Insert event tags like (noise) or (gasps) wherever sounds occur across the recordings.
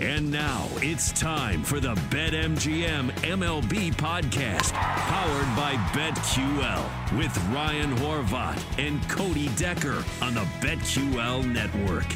And now it's time for the BetMGM MLB podcast, powered by BetQL, with Ryan Horvat and Cody Decker on the BetQL network.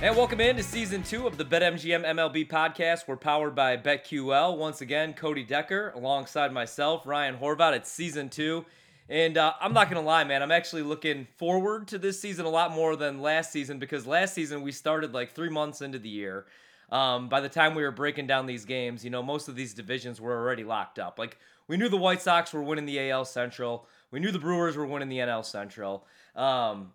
And welcome in to season two of the BetMGM MLB podcast. We're powered by BetQL. Once again, Cody Decker alongside myself, Ryan Horvat. It's season two. And uh, I'm not going to lie, man, I'm actually looking forward to this season a lot more than last season because last season we started like three months into the year. Um, by the time we were breaking down these games, you know, most of these divisions were already locked up. Like, we knew the White Sox were winning the AL Central, we knew the Brewers were winning the NL Central. Um,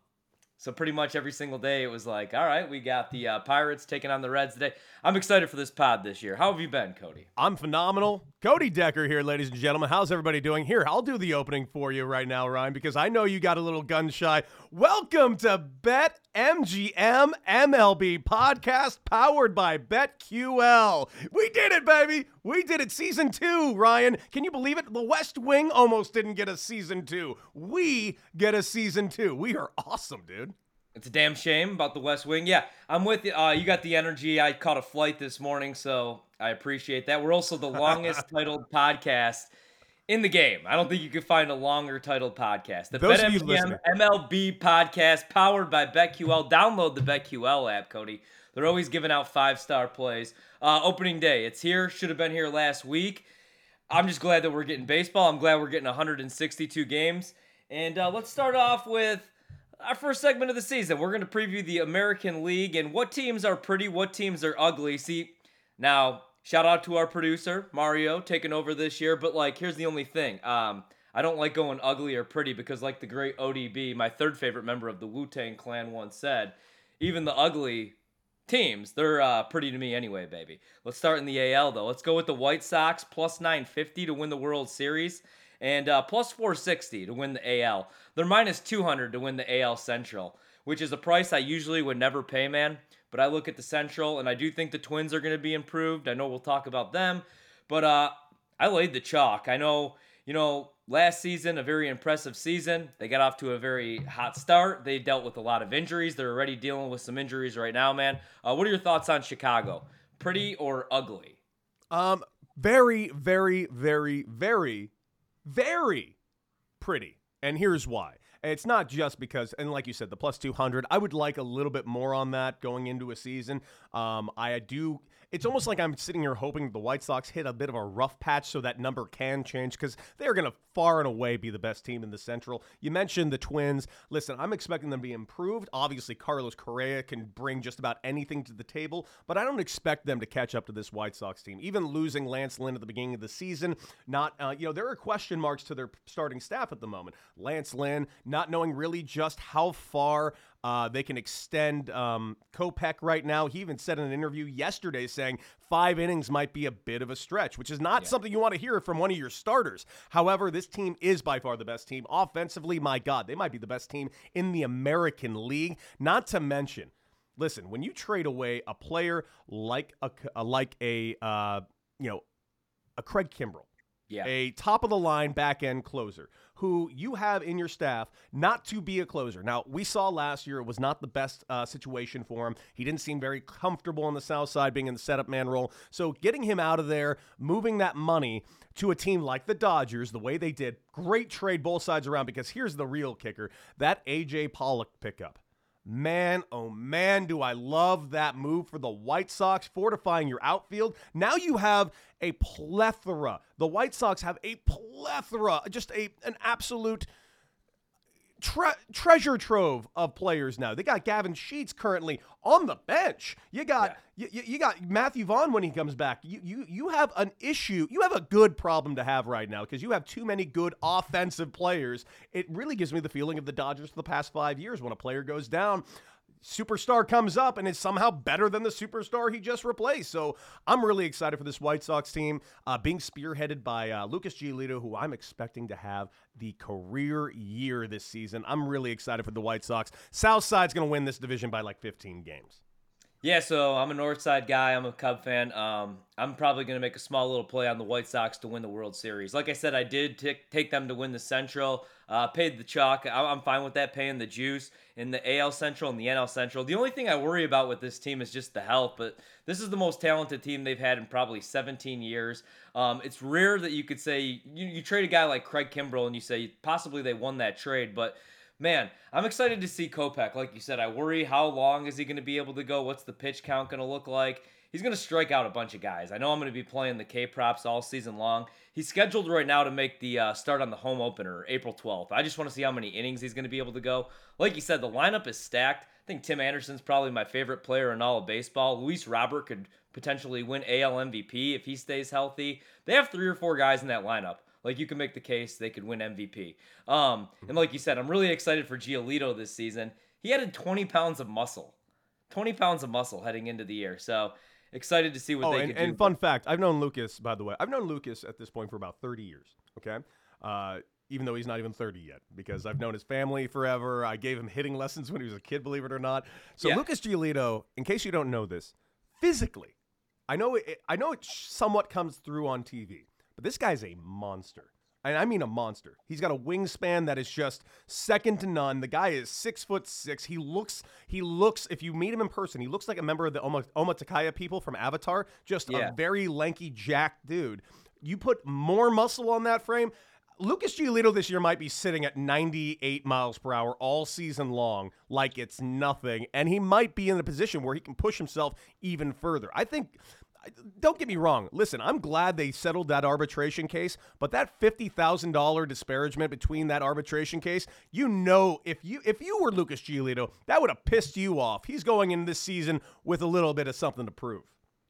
so pretty much every single day, it was like, all right, we got the uh, Pirates taking on the Reds today. I'm excited for this pod this year. How have you been, Cody? I'm phenomenal. Cody Decker here, ladies and gentlemen. How's everybody doing? Here, I'll do the opening for you right now, Ryan, because I know you got a little gun shy. Welcome to Bet MGM MLB podcast powered by BetQL. We did it, baby. We did it. Season two, Ryan. Can you believe it? The West Wing almost didn't get a season two. We get a season two. We are awesome, dude. It's a damn shame about the West Wing. Yeah, I'm with you. Uh, you got the energy. I caught a flight this morning, so I appreciate that. We're also the longest (laughs) titled podcast in the game. I don't think you could find a longer titled podcast. The Those of you BetMGM. MLB podcast powered by BetQL. Download the BetQL app, Cody. They're always giving out five star plays. Uh, opening day, it's here. Should have been here last week. I'm just glad that we're getting baseball. I'm glad we're getting 162 games. And uh, let's start off with our first segment of the season. We're going to preview the American League and what teams are pretty, what teams are ugly. See, now, shout out to our producer, Mario, taking over this year. But, like, here's the only thing. Um, I don't like going ugly or pretty because, like the great ODB, my third favorite member of the Wu Tang Clan, once said, even the ugly teams, they're uh, pretty to me anyway, baby. Let's start in the AL, though. Let's go with the White Sox, plus 950 to win the World Series and uh, plus 460 to win the AL. They're minus 200 to win the AL Central, which is a price I usually would never pay, man. But I look at the Central, and I do think the Twins are going to be improved. I know we'll talk about them, but uh, I laid the chalk. I know, you know, last season, a very impressive season. They got off to a very hot start. They dealt with a lot of injuries. They're already dealing with some injuries right now, man. Uh, what are your thoughts on Chicago? Pretty or ugly? Um, very, very, very, very, very pretty. And here's why. It's not just because, and like you said, the plus 200, I would like a little bit more on that going into a season. Um, I do. It's almost like I'm sitting here hoping the White Sox hit a bit of a rough patch so that number can change because they're going to far and away be the best team in the Central. You mentioned the Twins. Listen, I'm expecting them to be improved. Obviously, Carlos Correa can bring just about anything to the table, but I don't expect them to catch up to this White Sox team. Even losing Lance Lynn at the beginning of the season, not, uh, you know, there are question marks to their starting staff at the moment. Lance Lynn, not knowing really just how far uh, they can extend um, Kopech right now. He even said in an interview yesterday saying five innings might be a bit of a stretch, which is not something you want to hear from one of your starters. However, this team is by far the best team. Offensively, my God, they might be the best team in the American League. Not to mention, listen, when you trade away a player like a, a like a uh, you know a Craig Kimbrel, Yeah. a top of the line back end closer who you have in your staff not to be a closer. Now, we saw last year it was not the best uh, situation for him. He didn't seem very comfortable on the south side being in the setup man role. So, getting him out of there, moving that money to a team like the Dodgers, the way they did, great trade both sides around because here's the real kicker that AJ Pollock pickup. Man, oh man, do I love that move for the White Sox, fortifying your outfield. Now you have a plethora. The White Sox have a plethora, just a an absolute tre- treasure trove of players now. They got Gavin Sheets currently on the bench. You got you, you you got Matthew Vaughn when he comes back. You you you have an issue. You have a good problem to have right now because you have too many good offensive players. It really gives me the feeling of the Dodgers for the past 5 years when a player goes down superstar comes up and is somehow better than the superstar he just replaced. So I'm really excited for this White Sox team uh, being spearheaded by uh, Lucas Giolito, who I'm expecting to have the career year this season. I'm really excited for the White Sox. South Side's going to win this division by like 15 games. Yeah, so I'm a North Side guy. I'm a Cub fan. Um, I'm probably going to make a small little play on the White Sox to win the World Series. Like I said, I did t- take them to win the Central. Uh, paid the chalk. I- am fine with that, paying the juice in the AL Central and the NL Central. The only thing I worry about with this team is just the health, but this is the most talented team they've had in probably 17 years. Um, it's rare that you could say you, you trade a guy like Craig Kimbrel and you say possibly they won that trade, but – man, I'm excited to see Kopech. Like you said, I worry how long is he going to be able to go? What's the pitch count going to look like? He's going to strike out a bunch of guys. I know I'm going to be playing the K props all season long. He's scheduled right now to make the uh, start on the home opener April 12th. I just want to see how many innings he's going to be able to go. Like you said, the lineup is stacked. I think Tim Anderson's probably my favorite player in all of baseball. Luis Robert could potentially win AL MVP if he stays healthy. They have three or four guys in that lineup. Like you can make the case they could win MVP. Um, and like you said, I'm really excited for Giolito this season. He added 20 pounds of muscle, 20 pounds of muscle heading into the year. So excited to see what oh, they and, can and do. fun fact, I've known Lucas, by the way. I've known Lucas at this point for about 30 years. Okay. Uh, even though he's not even 30 yet, because I've known his family forever. I gave him hitting lessons when he was a kid, believe it or not. So Yeah. Lucas Giolito, in case you don't know this, physically, I know it, I know it somewhat comes through on TV, but this guy's a monster. And I mean a monster. He's got a wingspan that is just second to none. The guy is six foot six. He looks, he looks. If you meet him in person, he looks like a member of the Oma, Omaticaya people from Avatar. Just Yeah. a very lanky, jacked dude. You put more muscle on that frame. Lucas Giolito this year might be sitting at 98 miles per hour all season long, like it's nothing, and he might be in a position where he can push himself even further. I think. Don't get me wrong. Listen, I'm glad they settled that arbitration case, but that fifty thousand dollar disparagement between that arbitration case, you know, if you if you were Lucas Giolito, that would have pissed you off. He's going in this season with a little bit of something to prove.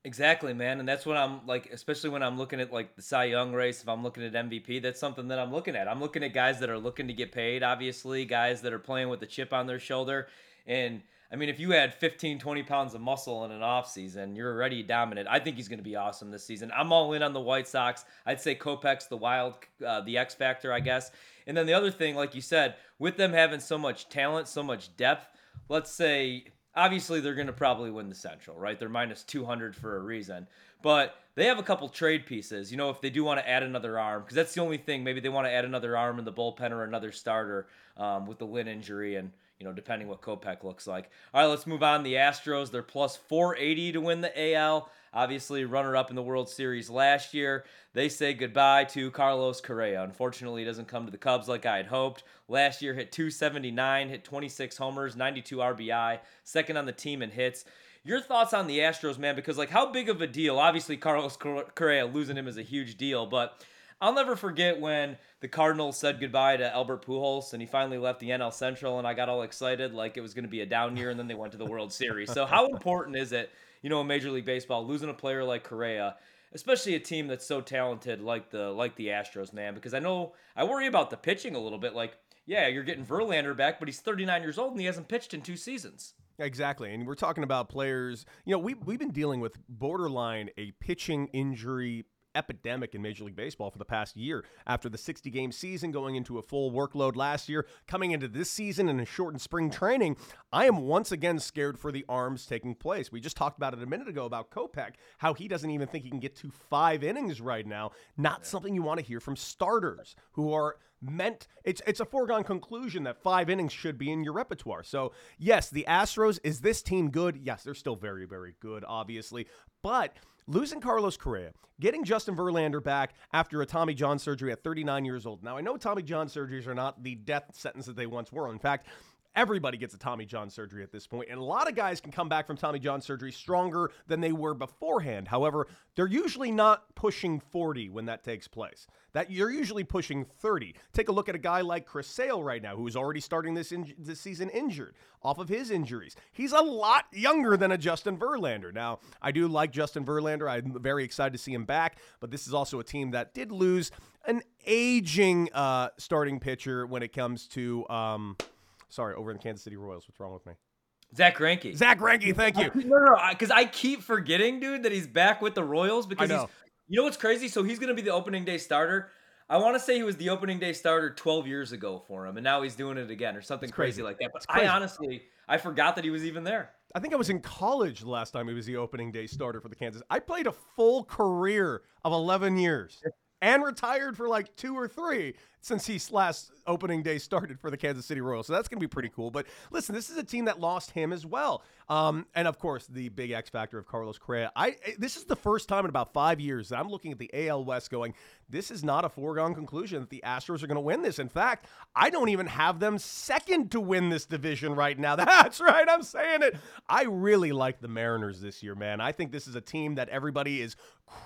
Exactly, man. And that's what I'm like, especially when I'm looking at like the Cy Young race, if I'm looking at MVP, that's something that I'm looking at. I'm looking at guys that are looking to get paid, obviously, guys that are playing with the chip on their shoulder. And I mean, if you had 15, 20 pounds of muscle in an offseason, you're already dominant. I think he's going to be awesome this season. I'm all in on the White Sox. I'd say Kopech's the wild, uh, the X factor, I guess. And then the other thing, like you said, with them having so much talent, so much depth, let's say obviously they're going to probably win the Central, right? They're minus 200 for a reason. But they have a couple trade pieces, you know, if they do want to add another arm, because that's the only thing. Maybe they want to add another arm in the bullpen or another starter um, with the Lynn injury and, you know, depending what Kopech looks like. All right, let's move on. The Astros, they're plus 480 to win the AL. Obviously, runner up in the World Series last year. They say goodbye to Carlos Correa. Unfortunately, he doesn't come to the Cubs like I had hoped. Last year, hit 279, hit 26 homers, 92 RBI, second on the team in hits. Your thoughts on the Astros, man? Because, like, how big of a deal? Obviously, Carlos Correa losing him is a huge deal, but I'll never forget when the Cardinals said goodbye to Albert Pujols and he finally left the NL Central and I got all excited like it was going to be a down year and then they went to the World Series. So how important is it, you know, in Major League Baseball losing a player like Correa, especially a team that's so talented like the like the Astros, man? Because I know I worry about the pitching a little bit. Like, yeah, you're getting Verlander back, but he's 39 years old and he hasn't pitched in two seasons. Exactly. And we're talking about players, you know, we, we've been dealing with borderline a pitching injury epidemic in Major League Baseball for the past year. After the 60 game season, going into a full workload last year, coming into this season in a shortened spring training, I am once again scared for the arms taking place. We just talked about it a minute ago about Kopech, how he doesn't even think he can get to five innings right now. Not something you want to hear from starters who are meant it's it's a foregone conclusion that five innings should be in your repertoire. So yes, the Astros is this team good? Yes, they're still very very good, obviously, but losing Carlos Correa, getting Justin Verlander back after a Tommy John surgery at 39 years old. Now I know Tommy John surgeries are not the death sentence that they once were. In fact. Everybody gets a Tommy John surgery at this point, and a lot of guys can come back from Tommy John surgery stronger than they were beforehand. However, they're usually not pushing 40 when that takes place. That you're usually pushing 30. Take a look at a guy like Chris Sale right now, who's already starting this in, this season injured off of his injuries. He's a lot younger than a Justin Verlander. Now, I do like Justin Verlander. I'm very excited to see him back, but this is also a team that did lose an aging uh, starting pitcher when it comes to. Um, Sorry, over in the Kansas City Royals. What's wrong with me? Zack Greinke. Zack Greinke, thank you. no, no, because I keep forgetting, dude, that he's back with the Royals because I know. he's. You know what's crazy? So he's gonna be the opening day starter. I want to say he was the opening day starter 12 years ago for him, and now he's doing it again or something crazy. crazy. like that. But I honestly, I forgot that he was even there. I think I was in college the last time he was the opening day starter for the Kansas. I played a full career of 11 years and retired for like two or three since he's last opening day started for the Kansas City Royals. So that's going to be pretty cool. But listen, this is a team that lost him as well. Um, and of course, the big X factor of Carlos Correa. I this is the first time in about five years that I'm looking at the AL West going, this is not a foregone conclusion that the Astros are going to win this. In fact, I don't even have them second to win this division right now. (laughs) That's right, I'm saying it. I really like the Mariners this year, man. I think this is a team that everybody is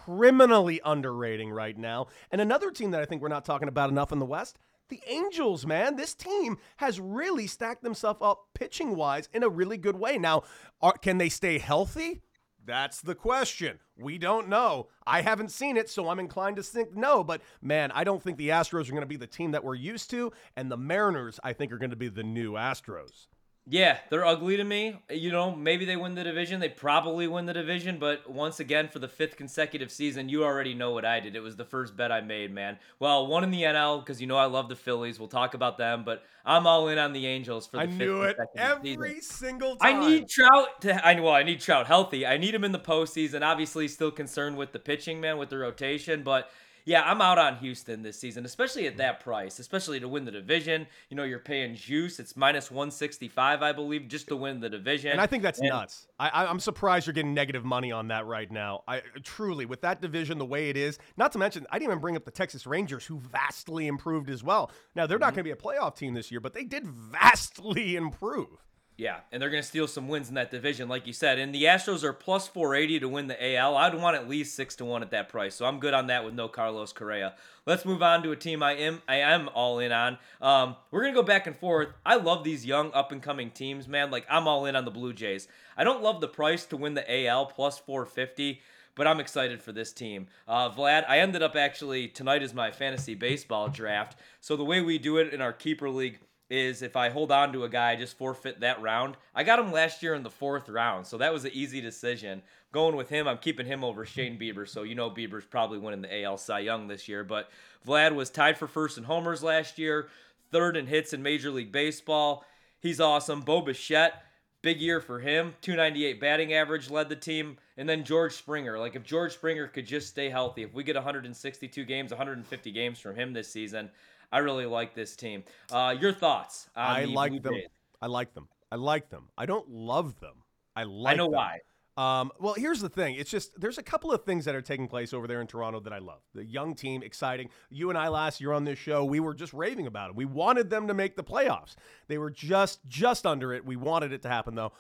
criminally underrating right now. And another team that I think we're not talking about enough in the West, the Angels, man. This team has really stacked themselves up pitching wise in a really good way. Now, are, can they stay healthy? That's the question. We don't know. I haven't seen it, so I'm inclined to think no. But man, I don't think the Astros are going to be the team that we're used to. And the Mariners, I think, are going to be the new Astros. Yeah, they're ugly to me. You know, maybe they win the division. They probably win the division, but once again, for the fifth consecutive season, you already know what I did. It was the first bet I made, man. Well, one in the NL because you know I love the Phillies. We'll talk about them, but I'm all in on the Angels for the I fifth knew it consecutive every season. single time. I need Trout to. I well, I need Trout healthy. I need him in the postseason. Obviously, still concerned with the pitching, man, with the rotation, but. Yeah, I'm out on Houston this season, especially at that price, especially to win the division. You know, you're paying juice. It's minus 165, I believe, just to win the division. And I think that's And- nuts. I, I'm surprised you're getting negative money on that right now. I truly, with that division the way it is, not to mention, I didn't even bring up the Texas Rangers, who vastly improved as well. Now they're not Mm-hmm. going to be a playoff team this year, but they did vastly (laughs) improve. Yeah, and they're going to steal some wins in that division, like you said. And the Astros are plus 480 to win the AL. I'd want at least six to one at that price, so I'm good on that with no Carlos Correa. Let's move on to a team I am I am all in on. Um, we're gonna go back and forth. I love these young up and coming teams, man. Like I'm all in on the Blue Jays. I don't love the price to win the AL plus 450 but I'm excited for this team. Uh, Vlad, I ended up actually tonight is my fantasy baseball draft. So the way we do it in our keeper league is if I hold on to a guy, I just forfeit that round. I got him last year in the fourth round, so that was an easy decision. Going with him, I'm keeping him over Shane Bieber, so you know Bieber's probably winning the AL Cy Young this year. But Vlad was tied for first in homers last year, third in hits in Major League Baseball. He's awesome. Bo Bichette, big year for him. 298 batting average led the team. And then George Springer. Like, if George Springer could just stay healthy, if we get 162 games, 150 games from him this season, I really like this team. Uh, your thoughts? I the like them. I like them. I like them. I don't love them. I like I know them. why. Um, well, here's the thing. It's just there's a couple of things that are taking place over there in Toronto that I love. The young team, exciting. You and I last year on this show, we were just raving about it. We wanted them to make the playoffs. They were just just under it. We wanted it to happen though.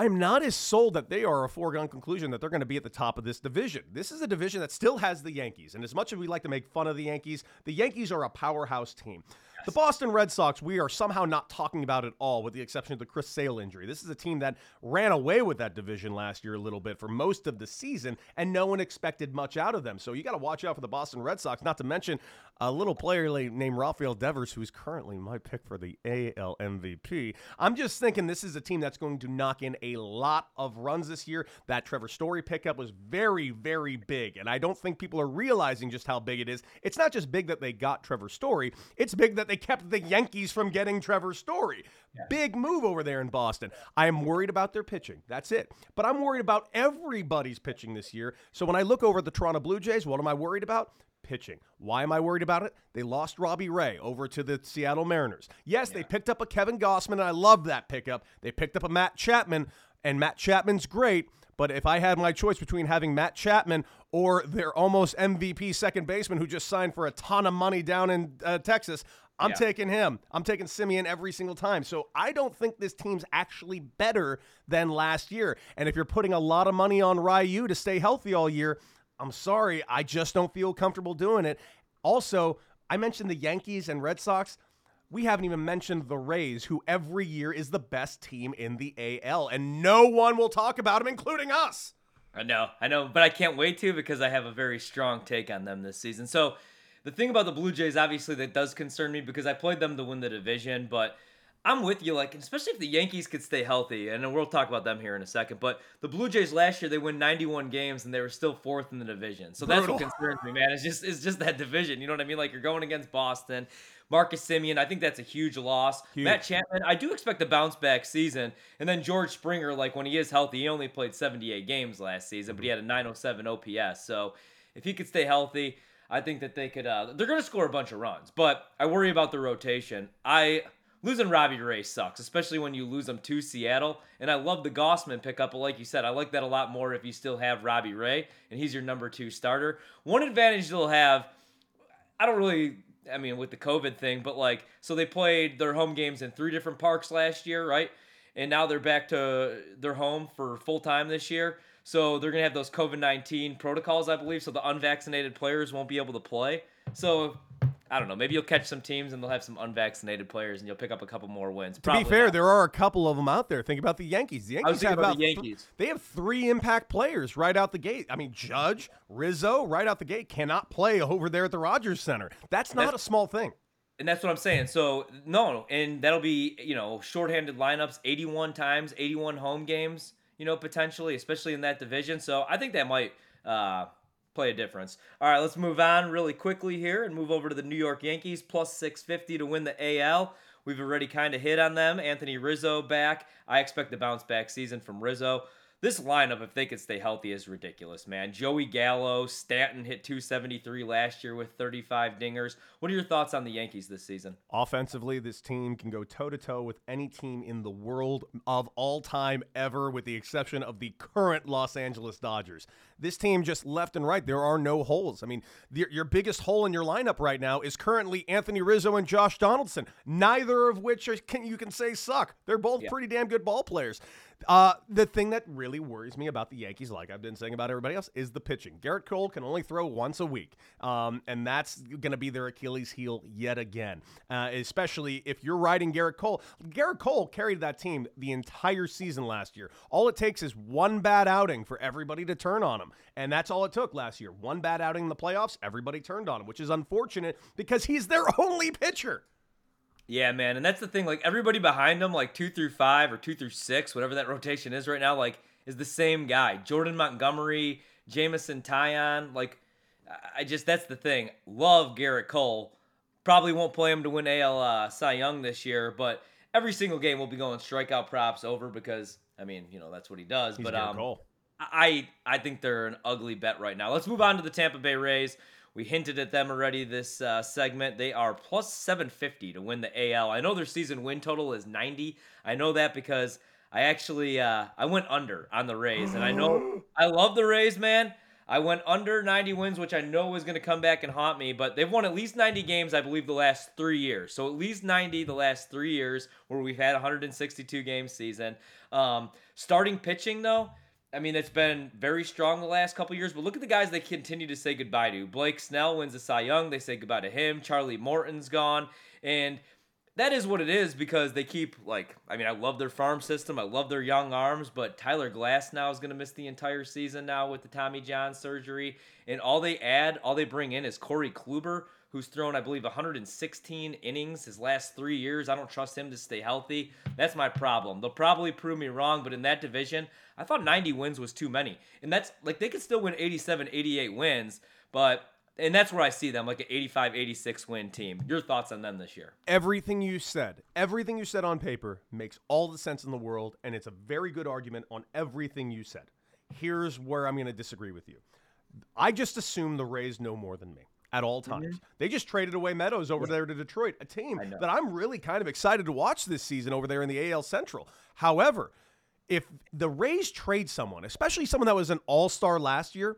I'm not as sold that they are a foregone conclusion that they're going to be at the top of this division. This is a division that still has the Yankees. And as much as we like to make fun of the Yankees, the Yankees are a powerhouse team. The Boston Red Sox, we are somehow not talking about at all, with the exception of the Chris Sale injury. This is a team that ran away with that division last year a little bit for most of the season, and no one expected much out of them. So you got to watch out for the Boston Red Sox, not to mention a little player named Rafael Devers, who's currently my pick for the AL MVP. I'm just thinking this is a team that's going to knock in a lot of runs this year. That Trevor Story pickup was very, very big, and I don't think people are realizing just how big it is. It's not just big that they got Trevor Story, it's big that they kept the Yankees from getting Trevor Story. Big move over there in Boston. I am worried about their pitching. That's it. But I'm worried about everybody's pitching this year. So when I look over at the Toronto Blue Jays, what am I worried about? pitching. Why am I worried about it? They lost Robbie Ray over to the Seattle Mariners. Yes, they picked up a Kevin Gausman, and I love that pickup. They picked up a Matt Chapman, and Matt Chapman's great. But if I had my choice between having Matt Chapman or their almost MVP second baseman who just signed for a ton of money down in uh, Texas, I'm Yeah. taking him. I'm taking Semien every single time. So I don't think this team's actually better than last year. And if you're putting a lot of money on Ryu to stay healthy all year, I'm sorry, I just don't feel comfortable doing it. Also, I mentioned the Yankees and Red Sox. We haven't even mentioned the Rays, who every year is the best team in the AL, and no one will talk about them, including us. I know, I know, but I can't wait to because I have a very strong take on them this season. So, the thing about the Blue Jays, obviously, that does concern me because I played them to win the division, but I'm with you, like especially if the Yankees could stay healthy, and we'll talk about them here in a second. But the Blue Jays last year they win 91 games and they were still fourth in the division, so that's what concerns me, man. It's just it's just that division. You know what I mean? Like you're going against Boston, Marcus Semien. I think that's a huge loss. Huge. Matt Chapman, I do expect a bounce back season, and then George Springer, like when he is healthy, he only played 78 games last season, but he mm-hmm. had a 907 OPS. So if he could stay healthy. I think that they could. Uh, they're going to score a bunch of runs, but I worry about the rotation. I losing Robbie Ray sucks, especially when you lose him to Seattle. And I love the Gausman pickup, but like you said, I like that a lot more if you still have Robbie Ray and he's your number two starter. One advantage they'll have, I don't really, I mean, with the COVID thing, but like, so they played their home games in three different parks last year, right? And now they're back to their home for full time this year. So they're going to have those COVID 19 protocols, I believe. So the unvaccinated players won't be able to play. So I don't know. Maybe you'll catch some teams and they'll have some unvaccinated players, and you'll pick up a couple more wins. Probably to be fair, not. there are a couple of them out there. Think about the Yankees. The Yankees have about, the Yankees. Th- they have three impact players right out the gate. I mean, Judge, Rizzo, right out the gate cannot play over there at the Rogers Centre. That's not that's, a small thing. And that's what I'm saying. So no, and that'll be you know shorthanded lineups, 81 times, 81 home games. You know, potentially, especially in that division. So I think that might. Uh, play a difference. All right, let's move on really quickly here and move over to the New York Yankees plus 650 to win the AL. We've already kind of hit on them. Anthony Rizzo back. I expect the bounce back season from Rizzo. This lineup, if they could stay healthy, is ridiculous, man. Joey Gallo, Stanton hit 273 last year with 35 dingers. What are your thoughts on the Yankees this season? Offensively, this team can go toe to toe with any team in the world of all time ever, with the exception of the current Los Angeles Dodgers. This team just left and right, there are no holes. I mean, the, your biggest hole in your lineup right now is currently Anthony Rizzo and Josh Donaldson, neither of which are, can, you can say suck. They're both yeah. pretty damn good ball players. Uh, the thing that really worries me about the Yankees, like I've been saying about everybody else, is the pitching. Gerrit Cole can only throw once a week, um, and that's going to be their Achilles heel yet again. Uh, especially if you're riding Gerrit Cole. Gerrit Cole carried that team the entire season last year. All it takes is one bad outing for everybody to turn on him, and that's all it took last year. One bad outing in the playoffs, everybody turned on him, which is unfortunate because he's their (laughs) only pitcher. Yeah, man, and that's the thing. Like everybody behind him, like two through five or two through six, whatever that rotation is right now, like is the same guy. Jordan Montgomery, Jameson Taillon. Like, I just that's the thing. Love Gerrit Cole. Probably won't play him to win AL uh, Cy Young this year, but every single game we'll be going strikeout props over because I mean, you know, that's what he does. He's but um, Cole. I I think they're an ugly bet right now. Let's move on to the Tampa Bay Rays. We hinted at them already this uh, segment. They are plus 750 to win the AL. I know their season win total is 90. I know that because I actually uh, I went under on the Rays, and I know (gasps) I love the Rays, man. I went under 90 wins, which I know is going to come back and haunt me, but they've won at least 90 games, I believe, the last three years. So at least 90 the last three years where we've had 162 game season. Um, starting pitching, though, I mean, it's been very strong the last couple years, but look at the guys they continue to say goodbye to. Blake Snell wins the Cy Young. They say goodbye to him. Charlie Morton's gone. And that is what it is because they keep, like, I mean, I love their farm system. I love their young arms, but Tyler Glasnow is going to miss the entire season now with the Tommy John surgery. And all they add, all they bring in is Corey Kluber, who's thrown, I believe, 116 innings his last three years. I don't trust him to stay healthy. That's my problem. They'll probably prove me wrong, but in that division, I thought 90 wins was too many. And that's like they could still win 87, 88 wins, but and that's where I see them like an 85 86 win team. Your thoughts on them this year? Everything you said, everything you said on paper makes all the sense in the world, and it's a very good argument on everything you said. Here's where I'm going to disagree with you. I just assume the Rays know more than me at all times. Mm-hmm. They just traded away Meadows over yeah. there to Detroit, a team that I'm really kind of excited to watch this season over there in the AL Central. However, if the Rays trade someone, especially someone that was an all star last year,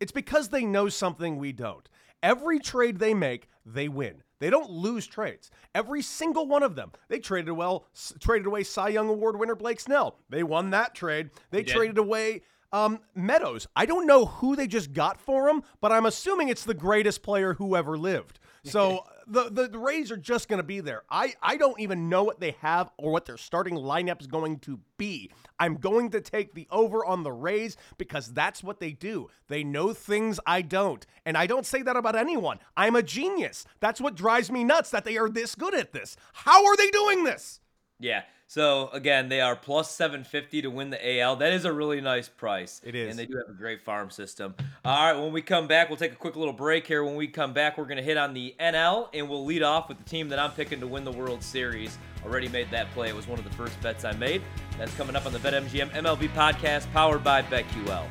it's because they know something we don't. Every trade they make, they win. They don't lose trades. Every single one of them. They traded well, traded away Cy Young Award winner Blake Snell. They won that trade. They traded away um, Meadows. I don't know who they just got for him, but I'm assuming it's the greatest player who ever lived. So (laughs) the, the, the Rays are just going to be there. I, I don't even know what they have or what their starting lineup is going to be. I'm going to take the over on the Rays because that's what they do. They know things I don't. And I don't say that about anyone. I'm a genius. That's what drives me nuts that they are this good at this. How are they doing this? Yeah. So again, they are plus 750 to win the AL. That is a really nice price. It is. And they do have a great farm system. All right, when we come back, we'll take a quick little break here. When we come back, we're going to hit on the NL and we'll lead off with the team that I'm picking to win the World Series. Already made that play. It was one of the first bets I made. That's coming up on the BetMGM MLB podcast powered by BetQL.